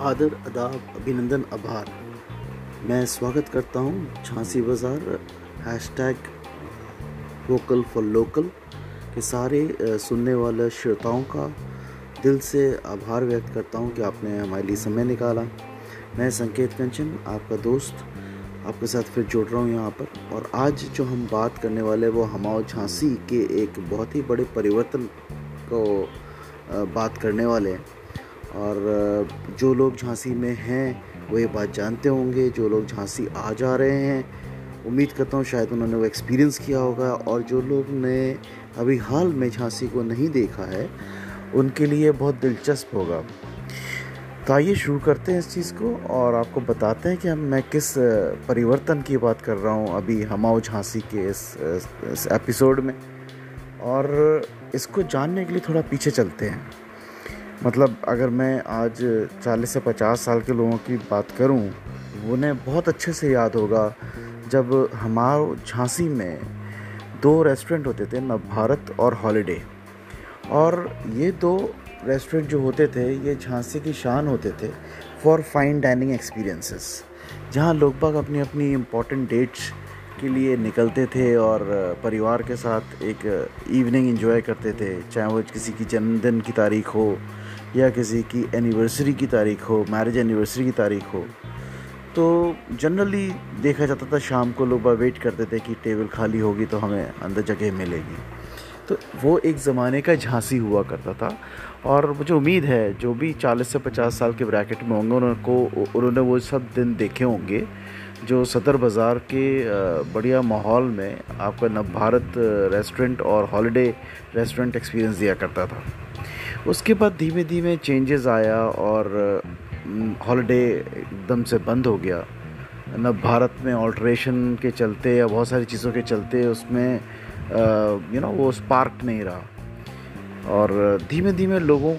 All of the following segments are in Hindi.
आदर, अदाब, अभिनंदन, आभार। मैं स्वागत करता हूँ Jhansi Bazaar hash tag vocal for local के सारे सुनने वाले श्रोताओं का दिल से आभार व्यक्त करता हूँ कि आपने हमारे लिए समय निकाला। मैं संकेत कंचन, आपका दोस्त, आपके साथ फिर जुड़ रहा हूँ यहाँ पर। और आज जो हम बात करने वाले वो हमाओ झांसी के एक बहुत ही बड़े परिवर्तन को बात करने वाले हैं। और जो लोग झांसी में हैं वो ये बात जानते होंगे। जो लोग झांसी आ जा रहे हैं उम्मीद करता हूँ शायद उन्होंने वो एक्सपीरियंस किया होगा। और जो लोग ने अभी हाल में झांसी को नहीं देखा है उनके लिए बहुत दिलचस्प होगा। तो आइए शुरू करते हैं इस चीज़ को और आपको बताते हैं कि हम मैं किस परिवर्तन की बात कर रहा हूँ अभी हमाओ झांसी के इस, इस एपिसोड में। और इसको जानने के लिए थोड़ा पीछे चलते हैं। मतलब अगर मैं आज 40 से 50 साल के लोगों की बात करूँ, उन्हें बहुत अच्छे से याद होगा, जब हमारे झांसी में दो रेस्टोरेंट होते थे नव भारत और हॉलीडे और ये दो रेस्टोरेंट जो होते थे, ये झांसी की शान होते थे फॉर फाइन डाइनिंग एक्सपीरियंसेस जहाँ लोग बाग अपनी अपनी इम्पोर्टेंट डेट्स के लिए निकलते थे और परिवार के साथ एक इवनिंग एंजॉय करते थे, चाहे वो किसी की जन्मदिन की तारीख हो या किसी की एनिवर्सरी की तारीख हो मैरिज एनिवर्सरी की तारीख हो तो जनरली देखा जाता था शाम को लोग वेट करते थे कि टेबल खाली होगी तो हमें अंदर जगह मिलेगी। तो वो एक ज़माने का झांसी हुआ करता था और मुझे उम्मीद है जो भी 40 से 50 साल के ब्रैकेट में होंगे उनको उन्होंने वो सब दिन देखे होंगे, जो सदर बाज़ार के बढ़िया माहौल में आपका नव भारत रेस्टोरेंट और हॉलिडे रेस्टोरेंट एक्सपीरियंस दिया करता था। उसके बाद धीमे धीमे चेंजेस आया और हॉलिडे एकदम से बंद हो गया। न भारत में ऑल्ट्रेशन के चलते या बहुत सारी चीज़ों के चलते उसमें यू नो वो स्पार्क नहीं रहा। और धीमे धीमे लोगों,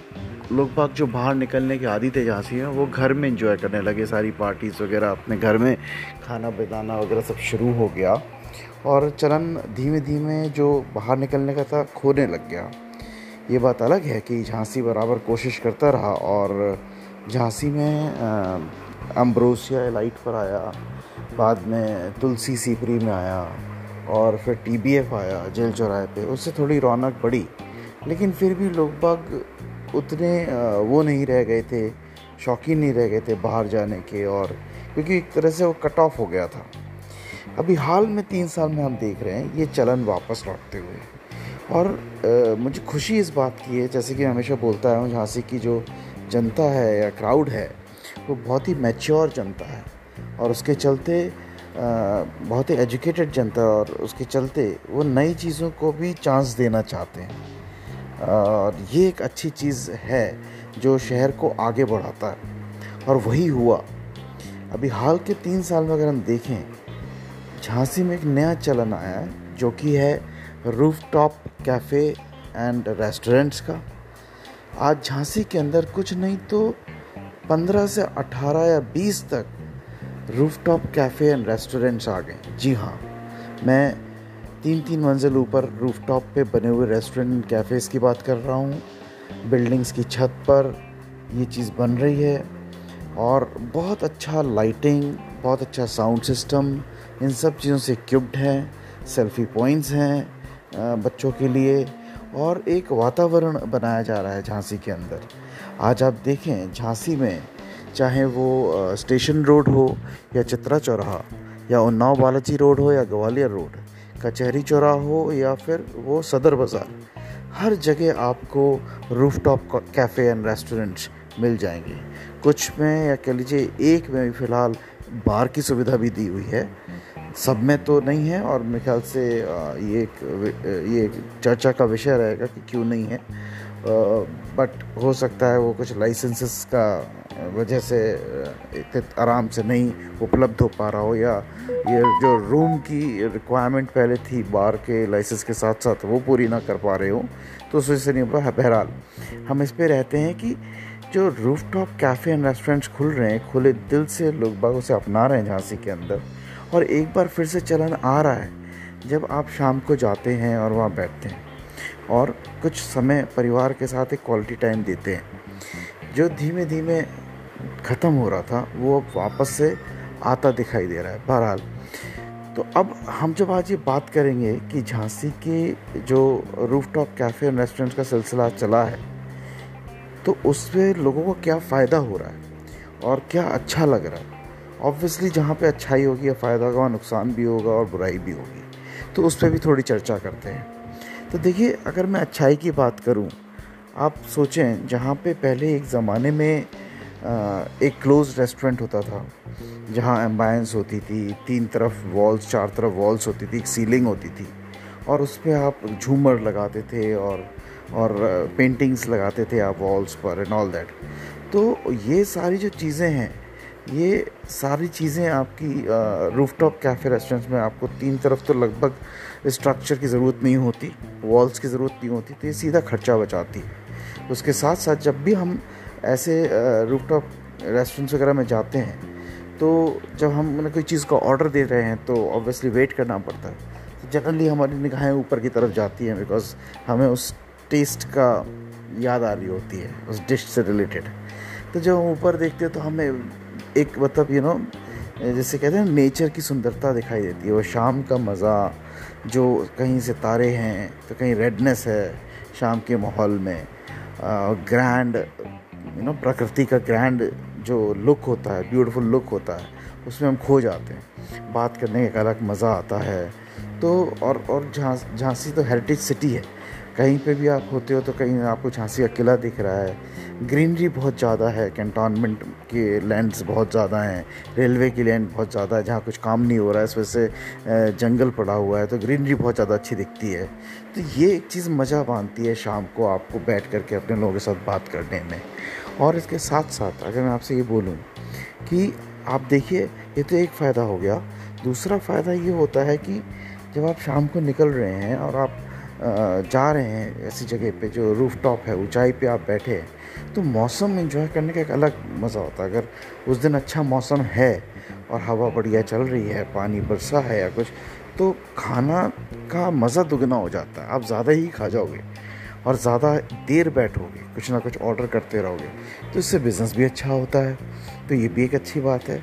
लोग बाग जो बाहर निकलने के आदि थे जहाँ से वो घर में इंजॉय करने लगे। सारी पार्टीज़ वगैरह अपने घर में खाना बिताना वगैरह सब शुरू हो गया। और चलन धीमे धीमे जो बाहर निकलने का था, खोने लग गया। ये बात अलग है कि झांसी बराबर कोशिश करता रहा और झांसी में अम्ब्रोसिया लाइट पर आया, बाद में तुलसी सीपरी में आया और फिर टीबीएफ आया, जेल चौराहे पे। उससे थोड़ी रौनक बढ़ी, लेकिन फिर भी लोग बाग उतने वो नहीं रह गए थे, शौकीन नहीं रह गए थे बाहर जाने के और क्योंकि एक तरह से वो कट ऑफ़ हो गया था। अभी हाल में तीन साल में हम देख रहे हैं, ये चलन वापस लौटते हुए। और आ, मुझे खुशी इस बात की है जैसे कि मैं हमेशा बोलता हूँ झांसी की जो जनता है या क्राउड है वो बहुत ही मैच्योर जनता है। और उसके चलते आ, बहुत ही एजुकेटेड जनता और उसके चलते वो नई चीज़ों को भी चांस देना चाहते हैं। और ये एक अच्छी चीज़ है जो शहर को आगे बढ़ाता है। और वही हुआ। अभी हाल के तीन साल में अगर हम देखें झांसी में एक नया चलन आया है जो कि है roof top cafe and restaurants का। आज झांसी के अंदर कुछ नहीं तो 15 से 18 या 20 तक roof top cafe and restaurants आ गए। जी हाँ मैं तीन तीन मंजिल ऊपर रूफ टॉप पे बने हुए रेस्टोरेंट एंड कैफ़ेज़ की बात कर रहा हूँ। बिल्डिंग्स की छत पर ये चीज़ बन रही है और बहुत अच्छा लाइटिंग बहुत अच्छा साउंड सिस्टम इन सब चीज़ों से क्यूब्ड हैं सेल्फी पॉइंट्स हैं। बच्चों के लिए और एक वातावरण बनाया जा रहा है झांसी के अंदर। आज आप देखें, झांसी में चाहे वो स्टेशन रोड हो या चित्रा चौराहा या उन्नाव बालाजी रोड हो या ग्वालियर रोड, कचहरी चौराहा हो या फिर वो सदर बाज़ार, हर जगह आपको roof top cafe and restaurants मिल जाएँगे। कुछ में या कह लीजिए, एक में भी फ़िलहाल बार की सुविधा भी दी हुई है। सब में तो नहीं है और मेरे ख्याल से ये एक ये एक चर्चा का विषय रहेगा कि क्यों नहीं है। बट हो सकता है वो कुछ लाइसेंसेस का वजह से इतने आराम से नहीं उपलब्ध हो पा रहा हो या ये जो रूम की रिक्वायरमेंट पहले थी बार के लाइसेंस के साथ साथ वो पूरी ना कर पा रहे हो तो उस वजह से नहीं हुआ बहरहाल, हम इस पर रहते हैं कि जो roof top cafe and restaurants खुल रहे हैं, खुले दिल से लोग बाग उसे अपना रहे हैं झांसी के अंदर और एक बार फिर से चलन आ रहा है जब आप शाम को जाते हैं और वहाँ बैठते हैं। और कुछ समय परिवार के साथ एक क्वालिटी टाइम देते हैं। जो धीमे धीमे ख़त्म हो रहा था, वो अब वापस से आता दिखाई दे रहा है। बहरहाल तो अब हम जब आज ये बात करेंगे कि झांसी के जो रूफटॉप कैफ़े और रेस्टोरेंट का सिलसिला चला है तो उसमें लोगों को क्या फ़ायदा हो रहा है और क्या अच्छा लग रहा है? ऑब्वियसली जहाँ पे अच्छाई होगी या फ़ायदा होगा नुकसान भी होगा और बुराई भी होगी। तो उस पर भी थोड़ी चर्चा करते हैं। तो देखिए, अगर मैं अच्छाई की बात करूँ, आप सोचें, जहाँ पे पहले एक ज़माने में एक क्लोज रेस्टोरेंट होता था, जहाँ एम्बायंस होती थी, तीन तरफ़ वॉल्स चार तरफ़ वॉल्स होती थी, एक सीलिंग होती थी, और उस पर आप झूमर लगाते थे और और पेंटिंग्स लगाते थे आप वॉल्स पर एंड ऑल दैट तो ये सारी जो चीज़ें हैं ये सारी चीज़ें आपकी रूफ टॉप कैफ़े रेस्टोरेंट्स में आपको तीन तरफ़ तो लगभग स्ट्रक्चर की ज़रूरत नहीं होती वॉल्स की ज़रूरत नहीं होती तो ये सीधा खर्चा बचाती है। उसके साथ साथ जब भी हम ऐसे रूफ टॉप रेस्टोरेंट्स वगैरह में जाते हैं तो जब हम उन्हें कोई चीज़ का ऑर्डर दे रहे हैं तो ऑब्वियसली वेट करना पड़ता है। तो जनरली हमारी निगाहें ऊपर की तरफ़ जाती हैं बिकॉज़ हमें उस टेस्ट का याद आ रही होती है, उस डिश से रिलेटेड तो जब हम ऊपर देखते हैं तो हमें एक मतलब यू नो जैसे कहते हैं नेचर की सुंदरता दिखाई देती है। वो शाम का मज़ा, जो कहीं से तारे हैं तो कहीं रेडनेस है शाम के माहौल में ग्रैंड यू नो प्रकृति का ग्रैंड जो लुक होता है ब्यूटीफुल लुक होता है, उसमें हम खो जाते हैं। बात करने का अलग मज़ा आता है। तो और और झांसी तो हेरिटेज सिटी है। कहीं पे भी आप होते हो तो कहीं आपको झांसी का किला दिख रहा है। ग्रीनरी बहुत ज़्यादा है कैंटोनमेंट के लैंड्स बहुत ज़्यादा हैं रेलवे की लैंड बहुत ज़्यादा है, जहाँ कुछ काम नहीं हो रहा है, इस वजह से जंगल पड़ा हुआ है तो ग्रीनरी बहुत ज़्यादा अच्छी दिखती है। तो ये एक चीज़ मज़ा बांधती है शाम को आपको बैठ करके अपने लोगों के साथ बात करने में। और इसके साथ साथ अगर मैं आपसे ये बोलूँ कि आप देखिए, ये तो एक फ़ायदा हो गया। दूसरा फ़ायदा ये होता है कि जब आप शाम को निकल रहे हैं और आप जा रहे हैं ऐसी जगह पे जो रूफ टॉप है, ऊंचाई पे आप बैठे हैं तो मौसम इन्जॉय करने का एक अलग मज़ा होता है। अगर उस दिन अच्छा मौसम है और हवा बढ़िया चल रही है, पानी बरसा है या कुछ तो खाना का मज़ा दुगना हो जाता है। आप ज़्यादा ही खा जाओगे। और ज़्यादा देर बैठोगे, कुछ ना कुछ ऑर्डर करते रहोगे तो इससे बिज़नेस भी अच्छा होता है। तो ये भी एक अच्छी बात है।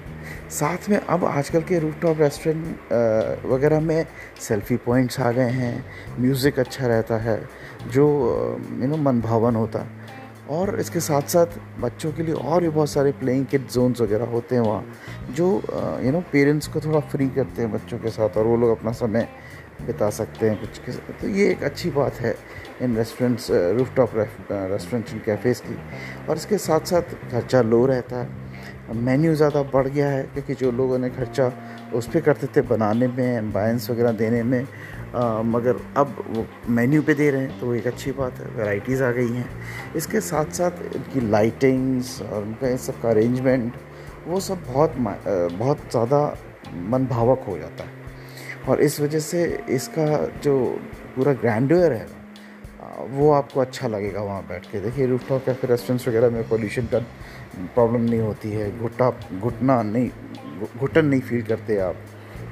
साथ में अब आजकल के रूफ टॉप रेस्टोरेंट वगैरह में सेल्फ़ी पॉइंट्स आ गए हैं म्यूज़िक अच्छा रहता है, जो यू नो मन भावन होता। है और इसके साथ साथ बच्चों के लिए और भी बहुत सारे प्लेइंग किट जोन्स वगैरह होते हैं वहाँ, जो यू नो पेरेंट्स को थोड़ा फ्री करते हैं बच्चों के साथ और वो लोग अपना समय बिता सकते हैं कुछ के तो ये एक अच्छी बात है। इन restaurants rooftop restaurants and cafes की। और इसके साथ साथ खर्चा लो रहता है। मेन्यू ज़्यादा बढ़ गया है क्योंकि जो लोगों ने खर्चा उस पर करते थे बनाने में एम्बायंस वगैरह देने में आ, मगर अब वो मेन्यू पे दे रहे हैं तो वो एक अच्छी बात है। वैरायटीज़ आ गई हैं। इसके साथ साथ इनकी लाइटिंग्स और उनका इन सब का अरेंजमेंट वो सब बहुत बहुत ज़्यादा मन भावक हो जाता है। और इस वजह से इसका जो पूरा ग्रैंडर है वो आपको अच्छा लगेगा वहाँ बैठ के। देखिए रूफ टॉप कैफ़े रेस्टोरेंट्स वगैरह में पोल्यूशन का प्रॉब्लम नहीं होती है। घुटा घुटना नहीं, घुटन नहीं फील करते आप,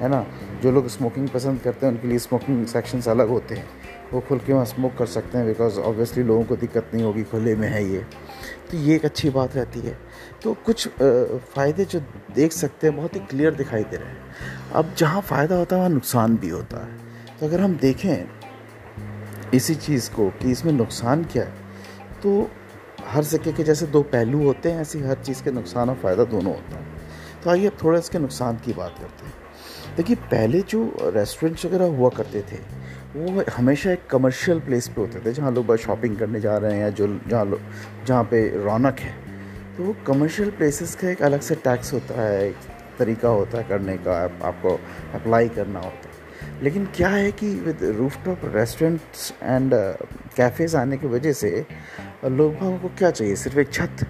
है ना? जो लोग स्मोकिंग पसंद करते हैं, उनके लिए स्मोकिंग सेक्शंस अलग होते हैं। वो खुल के वहाँ स्मोक कर सकते हैं बिकॉज़ ऑब्वियसली लोगों को दिक्कत नहीं होगी, खुले में है ये। तो ये एक अच्छी बात रहती है। तो कुछ फ़ायदे जो देख सकते हैं, बहुत ही क्लियर दिखाई दे रहे हैं। अब जहाँ फ़ायदा होता है, वहाँ नुकसान भी होता है। तो अगर हम देखें इसी चीज़ को कि इसमें नुकसान क्या है? तो हर सिक्के के जैसे दो पहलू होते हैं ऐसे हर चीज़ के नुकसान और फ़ायदा दोनों होता है। तो आइए अब थोड़ा इसके नुकसान की बात करते हैं। देखिए पहले जो रेस्टोरेंट्स वगैरह हुआ करते थे वो हमेशा एक कमर्शियल प्लेस पे होते थे जहाँ लोग बस शॉपिंग करने जा रहे हैं या जो जहाँ लोग जहाँ पे रौनक है। तो वो कमर्शियल प्लेसेस का एक अलग से टैक्स होता है एक तरीका होता है करने का आप, आपको अप्लाई करना होता है। लेकिन क्या है कि with roof top restaurants and cafes आने की वजह से लोग भागों को क्या चाहिए? सिर्फ़ एक छत।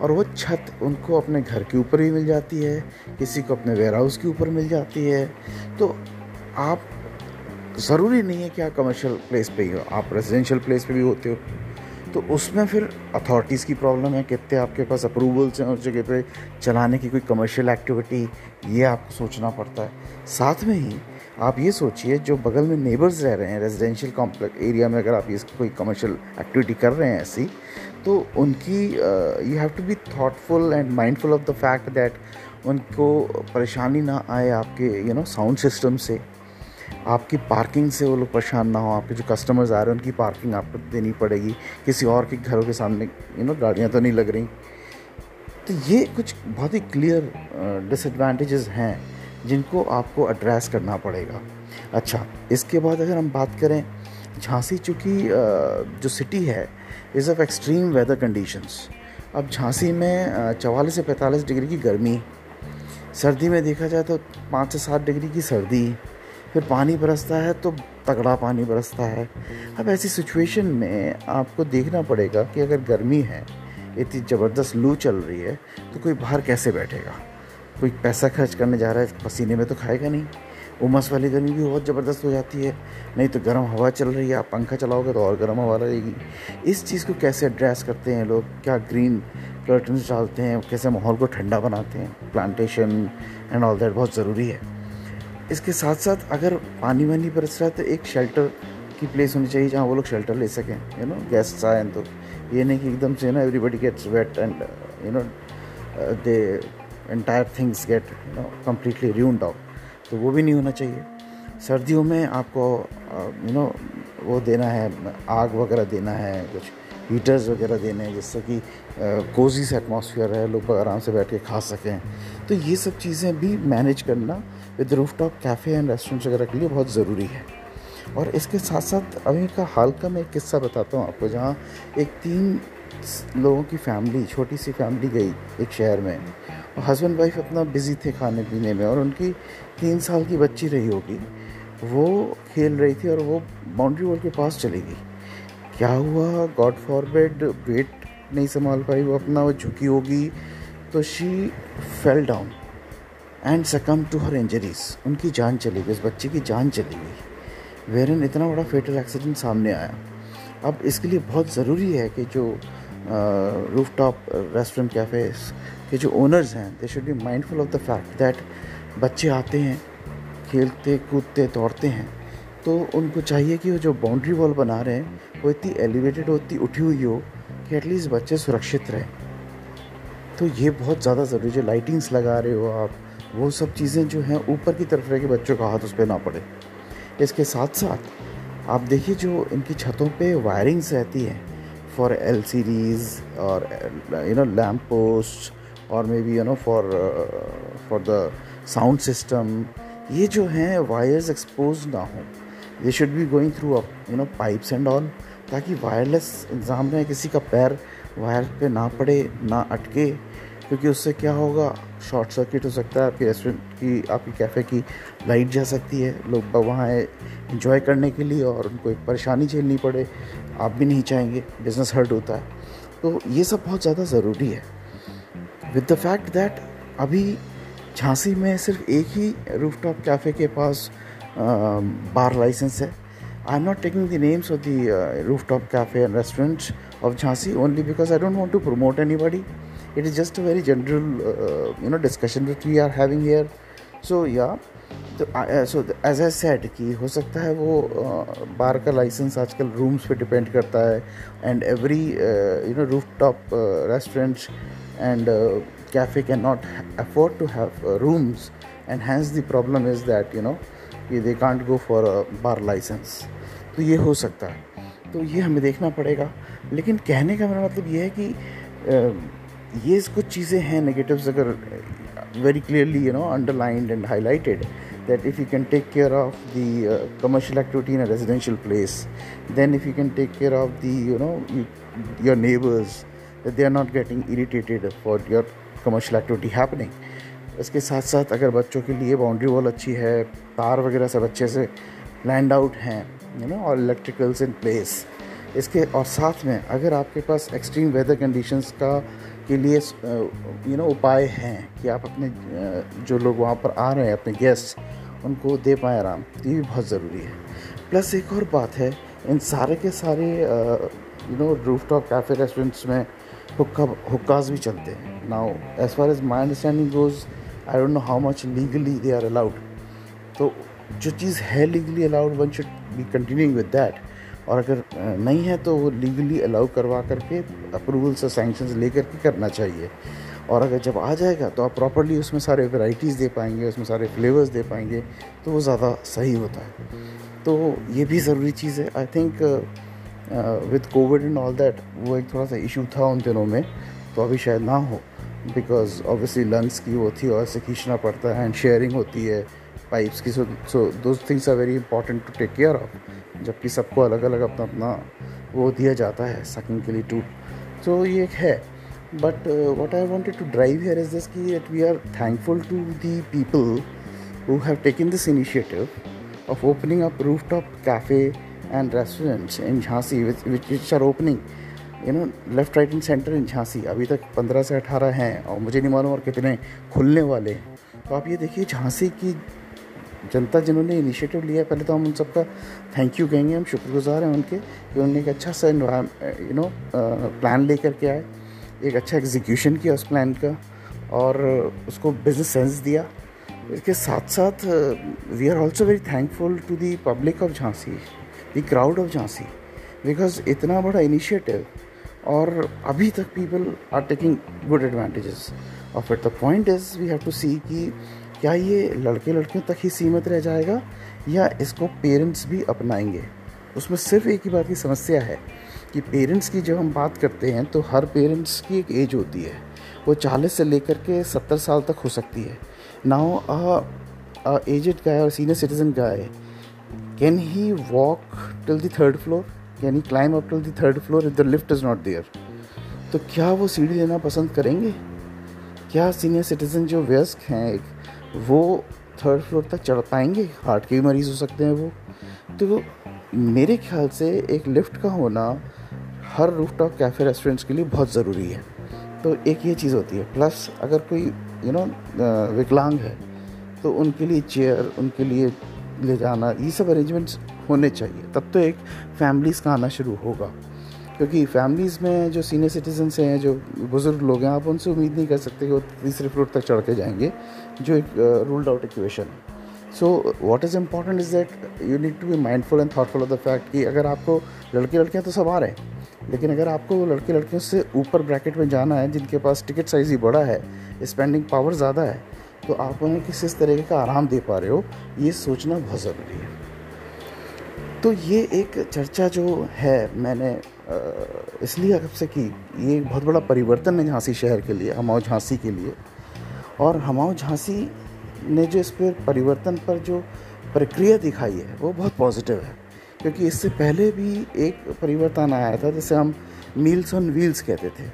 और वो छत उनको अपने घर के ऊपर भी मिल जाती है, किसी को अपने वेयर हाउस के ऊपर मिल जाती है। तो आप, ज़रूरी नहीं है कि आप कमर्शियल प्लेस पे ही हो, आप रेजिडेंशियल प्लेस पे भी होते हो। तो उसमें फिर अथॉरिटीज़ की प्रॉब्लम है, कितने आपके पास अप्रूवल्स हैं उस जगह पे, चलाने की कोई कमर्शियल एक्टिविटी ये आपको सोचना पड़ता है। साथ में ही आप ये सोचिए, जो बगल में नेबर्स रह रहे हैं रेजिडेंशियल कॉम्प्लेक्स एरिया में अगर आप ये कोई कमर्शियल एक्टिविटी कर रहे हैं ऐसी तो उनकी you have to be thoughtful and mindful of the fact that उनको परेशानी ना आए आपके यू नो साउंड सिस्टम से। आपकी पार्किंग से वो लोग परेशान ना हो, आपके जो कस्टमर्स आ रहे हैं, उनकी पार्किंग आपको देनी पड़ेगी। किसी और के घरों के सामने यू नो गाड़ियाँ तो नहीं लग रही। तो ये कुछ बहुत ही क्लियर डिसएडवांटेजेस हैं। जिनको आपको एड्रेस करना पड़ेगा। अच्छा इसके बाद अगर हम बात करें, झांसी चूँकि जो सिटी है is of extreme weather conditions अब झांसी में चवालीस से पैंतालीस डिग्री की गर्मी, सर्दी में देखा जाए तो पाँच से सात डिग्री की सर्दी, फिर पानी बरसता है तो तगड़ा पानी बरसता है। अब ऐसी सिचुएशन में आपको देखना पड़ेगा कि अगर गर्मी है, इतनी ज़बरदस्त लू चल रही है तो कोई बाहर कैसे बैठेगा? कोई पैसा खर्च करने जा रहा है, पसीने में तो खाएगा नहीं। उमस वाली गर्मी भी बहुत ज़बरदस्त हो जाती है। नहीं तो गर्म हवा चल रही है, आप पंखा चलाओगे तो और गर्म हवा रहेगी इस चीज़ को कैसे एड्रेस करते हैं लोग? क्या ग्रीन कर्टन्स डालते हैं? कैसे माहौल को ठंडा बनाते हैं? प्लांटेशन एंड ऑल दैट बहुत ज़रूरी है। इसके साथ साथ अगर पानी वानी बरस रहा है तो एक शेल्टर की प्लेस होनी चाहिए जहाँ वो लोग शेल्टर ले सकें। यू नो गेस्ट्स आए तो। ये नहीं कि एकदम से ना everybody gets wet and you know they entire things get completely ruined out तो वो भी नहीं होना चाहिए। सर्दियों में आपको यू नो वो देना है, आग वगैरह देना है, कुछ हीटर्स वगैरह देने हैं, जिससे कि कोजी से एटमॉस्फेयर है लोग आराम से बैठ के खा सकें। तो ये सब चीज़ें भी मैनेज करना with roof top cafe and restaurants वगैरह के लिए बहुत ज़रूरी है। और इसके साथ साथ अभी का हाल का मैं एक किस्सा बताता हूँ आपको, जहाँ एक तीन लोगों की फैमिली छोटी सी फैमिली गई एक शहर में। हस्बैंड वाइफ अपना बिज़ी थे खाने पीने में और उनकी तीन साल की बच्ची रही होगी। वो खेल रही थी और वो बाउंड्री वॉल के पास चली गई। क्या हुआ? गॉड फॉरबेड वेट नहीं संभाल पाई, वो अपना वो झुकी होगी। तो she fell down and succumb to her injuries उनकी जान चली गई, उस बच्चे की जान चली गई। वेरन इतना बड़ा फेटल एक्सीडेंट सामने आया। अब इसके लिए बहुत ज़रूरी है कि जो रूफ टॉप रेस्टोरेंट कैफ़ेज के जो ओनर्स हैं they should be mindful of the fact that बच्चे आते हैं, खेलते, कूदते, दौड़ते हैं तो उनको चाहिए कि वो जो बाउंड्री वॉल बना रहे हैं, वो इतनी एलिवेटेड हो, इतनी उठी हुई हो, कि एटलीस्ट बच्चे सुरक्षित रहें। तो ये बहुत ज़्यादा ज़रूरी जो लाइटिंग्स लगा रहे हो आप, वो सब चीज़ें जो हैं, ऊपर की तरफ़ रह के बच्चों का हाथ उस पर ना पड़े। इसके साथ साथ आप देखिए जो इनकी छतों पे वायरिंग्स रहती हैं फॉर एल और यू नो लैम्प पोस्ट और may be you know for for the sound system ये जो हैं वायर्स एक्सपोज ना हो। ये should be going through you know pipes and all ताकि वायरलेस एग्ज़ाम में किसी का पैर वायर पे ना पड़े, ना अटके। क्योंकि उससे क्या होगा? शॉर्ट सर्किट हो सकता है आपके रेस्टोरेंट की, आपकी कैफ़े की लाइट जा सकती है। लोग वहाँ इंजॉय करने के लिए और उनको एक परेशानी झेलनी पड़े। आप भी नहीं चाहेंगे बिज़नेस हर्ट होता है। तो ये सब बहुत ज़्यादा ज़रूरी है। विद द फैक्ट दैट अभी झांसी में सिर्फ़ एक ही रूफ टॉप कैफ़े के पास बार लाइसेंस है। I am not taking the names of the roof top cafe and restaurant of Jhansi only because I don't want to promote anybody it is just a very general uh, you know discussion that we are having here. So yeah. तो सो एज आई सेड कि हो सकता है वो बार का लाइसेंस आजकल रूम्स पे डिपेंड करता है and every you know roof top restaurants and cafe can not afford to have rooms and hence the problem is that you know कि they can't go for bar license तो ये हो सकता है। तो ये हमें देखना पड़ेगा। लेकिन कहने का मेरा मतलब ये है कि uh, ये कुछ चीज़ें हैं नेगेटिव्स अगर very clearly you know underlined and highlighted that if you can take care of the commercial activity in residential place then if you can take care of the you know your neighbours that they are not getting irritated for your commercial activity happening इसके साथ साथ अगर बच्चों के लिए बाउंड्री वॉल अच्छी है, तार वगैरह सब अच्छे से लैंड आउट हैं यू नो और इलेक्ट्रिकल्स इन प्लेस इसके और साथ में अगर आपके पास एक्सट्रीम वेदर कंडीशंस का के लिए यू नो उपाय हैं कि आप अपने जो लोग वहाँ पर आ रहे हैं, अपने गेस्ट उनको दे पाएँ आराम तो ये भी बहुत ज़रूरी है। प्लस एक और बात है, इन सारे के सारे you know roof top cafe restaurants में हुक्का हुक्काज भी चलते हैं। Now as far as my understanding goes I don't know how much legally they are allowed तो जो चीज़ है legally allowed one should be continuing with that और अगर नहीं है तो वो लीगली अलाउ करवा करके अप्रूवल से सैंक्शन ले करके करना चाहिए। और अगर जब आ जाएगा तो आप प्रॉपरली उसमें सारे वैरायटीज़ दे पाएँगे, उसमें सारे फ्लेवर्स दे पाएँगे तो वो ज़्यादा सही होता है। तो ये भी ज़रूरी चीज़ है। I think with Covid and all that वो एक थोड़ा सा इशू था उन दिनों में तो अभी शायद ना हो बिकॉज़ ऑब्वियसली लंग्स की वो थी और ऐसे खींचना पड़ता है एंड शेयरिंग होती है। पाइप्स की। सो सो दो things are very important to take care of जबकि सबको अलग अलग अपना अपना वो दिया जाता है सकिंग के लिए टू तो ये एक है। But what I wanted to drive here is this की we are thankful to the people who have taken this initiative of opening up roof top cafe and restaurants in Jhansi which are opening you know left right and centre in Jhansi अभी तक पंद्रह से अठारह हैं और मुझे नहीं मालूम और कितने खुलने वाले हैं। तो आप ये देखिए झांसी की जनता जिन्होंने इनिशिएटिव लिया, पहले तो हम उन सबका थैंक यू कहेंगे। हम शुक्रगुजार हैं उनके कि उन्होंने एक अच्छा सा यू नो प्लान लेकर के आए। एक अच्छा एग्जीक्यूशन किया उस प्लान का और उसको बिज़नेस सेंस दिया। इसके साथ साथ we are also very thankful to the public of Jhansi the crowd of Jhansi because इतना बड़ा इनिशिएटिव और अभी तक people are taking good advantages और फिर the point is we have to see कि क्या ये लड़के लड़कियों तक ही सीमित रह जाएगा या इसको पेरेंट्स भी अपनाएँगे? उसमें सिर्फ़ एक ही बात की समस्या है कि पेरेंट्स की जब हम बात करते हैं तो हर पेरेंट्स की एक एज होती है। वो चालीस से लेकर के सत्तर साल तक हो सकती है। नाउ एजेड गाय और senior citizen guy can he walk till the third floor can he climb up till the third floor if the lift is not there तो क्या वो सीढ़ी लेना पसंद करेंगे? क्या सीनियर सिटीज़न जो व्यस्क हैं एक वो थर्ड फ्लोर तक चढ़ पाएँगे हार्ट के भी मरीज़ हो सकते हैं वो। तो मेरे ख्याल से एक लिफ्ट का होना हर रूफ टॉप कैफ़े रेस्टोरेंट्स के लिए बहुत ज़रूरी है। तो एक ये चीज़ होती है। प्लस अगर कोई यू नो विकलांग है तो उनके लिए चेयर उनके लिए ले जाना, ये सब अरेंजमेंट्स होने चाहिए। तब तो एक फैमिलीज़ का आना शुरू होगा। क्योंकि फैमिलीज़ में जो सीनियर सिटीजन्स हैं, जो बुज़ुर्ग लोग हैं, आप उनसे उम्मीद नहीं कर सकते कि वो तीसरे फ्लोर तक चढ़ के जाएँगे, जो एक रूल्ड आउट इक्वेशन है। So what is important is that you need to be mindful and thoughtful of the fact कि अगर आपको लड़के लड़कियाँ तो सब आ रहे हैं, लेकिन अगर आपको लड़के लड़कियों से ऊपर ब्रैकेट में जाना है, जिनके पास टिकट साइज़ ही बड़ा है स्पेंडिंग पावर ज़्यादा है तो आप उन्हें किस, इस तरीके का आराम दे पा रहे हो, ये सोचना बहुत ज़रूरी है। तो ये एक चर्चा जो है, मैंने इसलिए आपसे की ये बहुत बड़ा परिवर्तन है झांसी शहर के लिए, हमाओ झांसी के लिए। और हमाओ झांसी ने जो इस पर परिवर्तन पर जो प्रक्रिया दिखाई है, वो बहुत पॉजिटिव है। क्योंकि इससे पहले भी एक परिवर्तन आया था, जैसे हम मील्स ऑन व्हील्स कहते थे।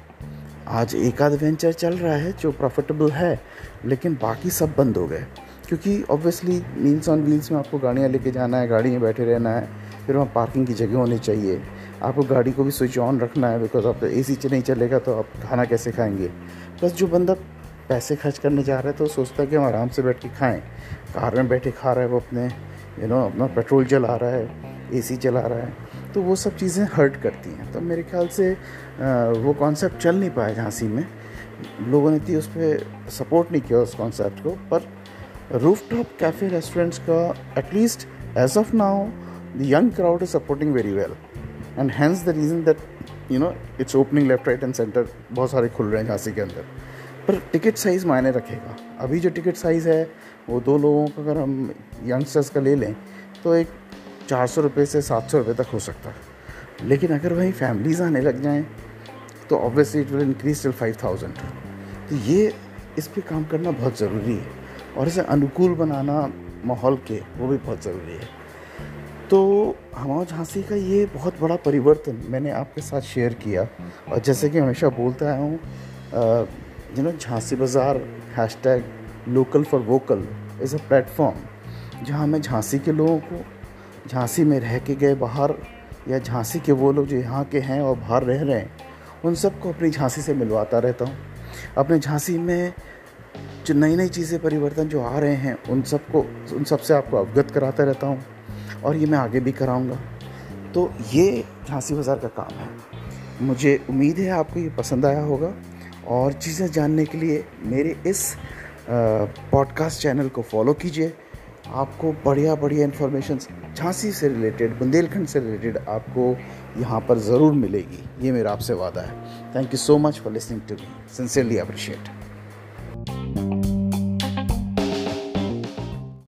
आज एक आध वेंचर चल रहा है, जो प्रॉफिटेबल है, लेकिन बाकी सब बंद हो गए। क्योंकि ऑब्वियसली मील्स ऑन व्हील्स में आपको गाड़ियाँ लेके जाना है, गाड़ी में बैठे रहना है, फिर वहाँ पार्किंग की जगह होनी चाहिए। आपको गाड़ी को भी स्विच ऑन रखना है बिकॉज़ आप ए सी नहीं चलेगा तो आप खाना कैसे खाएँगे? बस जो बंदा पैसे खर्च करने जा रहा है तो सोचता है कि हम आराम से बैठ के खाएँ। कार में बैठे खा रहा है वो अपने यू नो अपना पेट्रोल जला रहा है एसी चला रहा है तो वो सब चीज़ें हर्ट करती हैं। तो मेरे ख्याल से वो कॉन्सेप्ट चल नहीं पाया झांसी में। लोगों ने थी उस पर सपोर्ट नहीं किया उस कॉन्सेप्ट को, पर रूफ टॉप कैफ़े रेस्टोरेंट्स का at least as of now the young crowd is supporting very well and hence the reason that you know it's opening left right and centre बहुत सारे खुल रहे हैं झांसी के अंदर। पर टिकट साइज़ मायने रखेगा। अभी जो टिकट साइज़ है, वो दो लोगों का अगर हम यंगस्टर्स का ले लें तो एक चार सौ रुपये से सात सौ रुपये तक हो सकता है। लेकिन अगर वहीं फैमिलीज़ आने लग जाएँ तो obviously it will increase till five thousand तो ये इस पर काम करना बहुत ज़रूरी है। और इसे अनुकूल बनाना माहौल के, वो भी बहुत ज़रूरी है। तो हमारा झांसी का ये बहुत बड़ा परिवर्तन मैंने आपके साथ शेयर किया। और जैसे कि हमेशा बोलता आया हूँ you know Jhansi Bazaar hashtag local for vocal is a platform जहाँ मैं झांसी के लोगों को, झांसी में रह के गए बाहर, या झांसी के वो लोग जो यहाँ के हैं और बाहर रह रहे हैं, उन सबको अपनी झांसी से मिलवाता रहता हूँ। अपने झांसी में जो नई नई चीज़ें परिवर्तन जो आ रहे हैं, उन सबको, उन सबसे आपको अवगत कराता रहता हूँ। और ये मैं आगे भी कराऊँगा। तो ये झांसी बाज़ार का काम है। मुझे उम्मीद है आपको ये पसंद आया होगा। और चीज़ें जानने के लिए मेरे इस पॉडकास्ट चैनल को फॉलो कीजिए। आपको बढ़िया बढ़िया इन्फॉर्मेशन झांसी से रिलेटेड बुंदेलखंड से रिलेटेड आपको यहाँ पर ज़रूर मिलेगी। ये मेरा आपसे वादा है। Thank you so much for listening to me sincerely appreciate